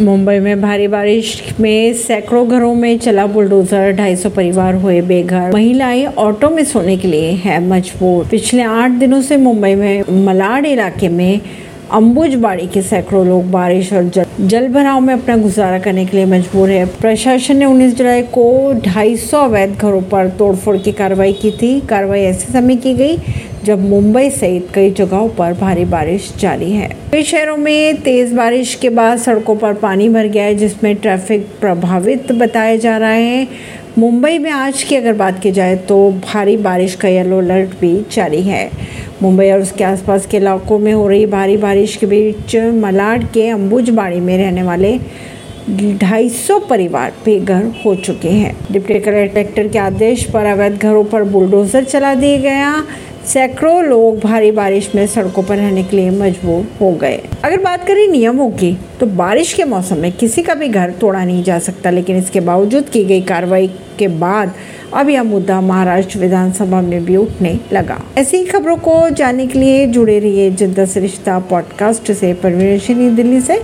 मुंबई में भारी बारिश में सैकड़ों घरों में चला बुलडोजर 250 परिवार हुए बेघर। महिलाएँ ऑटो में सोने के लिए है मजबूर। पिछले आठ दिनों से मुंबई में मलाड इलाके में अम्बुजबाड़ी के सैकड़ों लोग बारिश और जल जल भराव में अपना गुजारा करने के लिए मजबूर है। प्रशासन ने 19 जुलाई को 250 अवैध घरों पर तोड़फोड़ की कार्रवाई की थी। कार्रवाई ऐसे समय की गई जब मुंबई सहित कई जगहों पर भारी बारिश जारी है। कई शहरों में तेज बारिश के बाद सड़कों पर पानी भर गया है, जिसमें ट्रैफ़िक प्रभावित बताया जा रहा है। मुंबई में आज की अगर बात की जाए तो भारी बारिश का येलो अलर्ट भी जारी है। मुंबई और उसके आसपास के इलाकों में हो रही भारी बारिश के बीच मलाड के अंबुजबाड़ी में रहने वाले 250 परिवार बेघर हो चुके हैं। डिप्टी कलेक्टर के आदेश पर अवैध घरों पर बुलडोजर चला दिया गया। सैकड़ों लोग भारी बारिश में सड़कों पर रहने के लिए मजबूर हो गए। अगर बात करें नियमों की तो बारिश के मौसम में किसी का भी घर तोड़ा नहीं जा सकता, लेकिन इसके बावजूद की गई कार्रवाई के बाद अब यह मुद्दा महाराष्ट्र विधानसभा में भी उठने लगा। ऐसी खबरों को जानने के लिए जुड़े रहिए जनता से रिश्ता पॉडकास्ट से। परवीन दिल्ली से।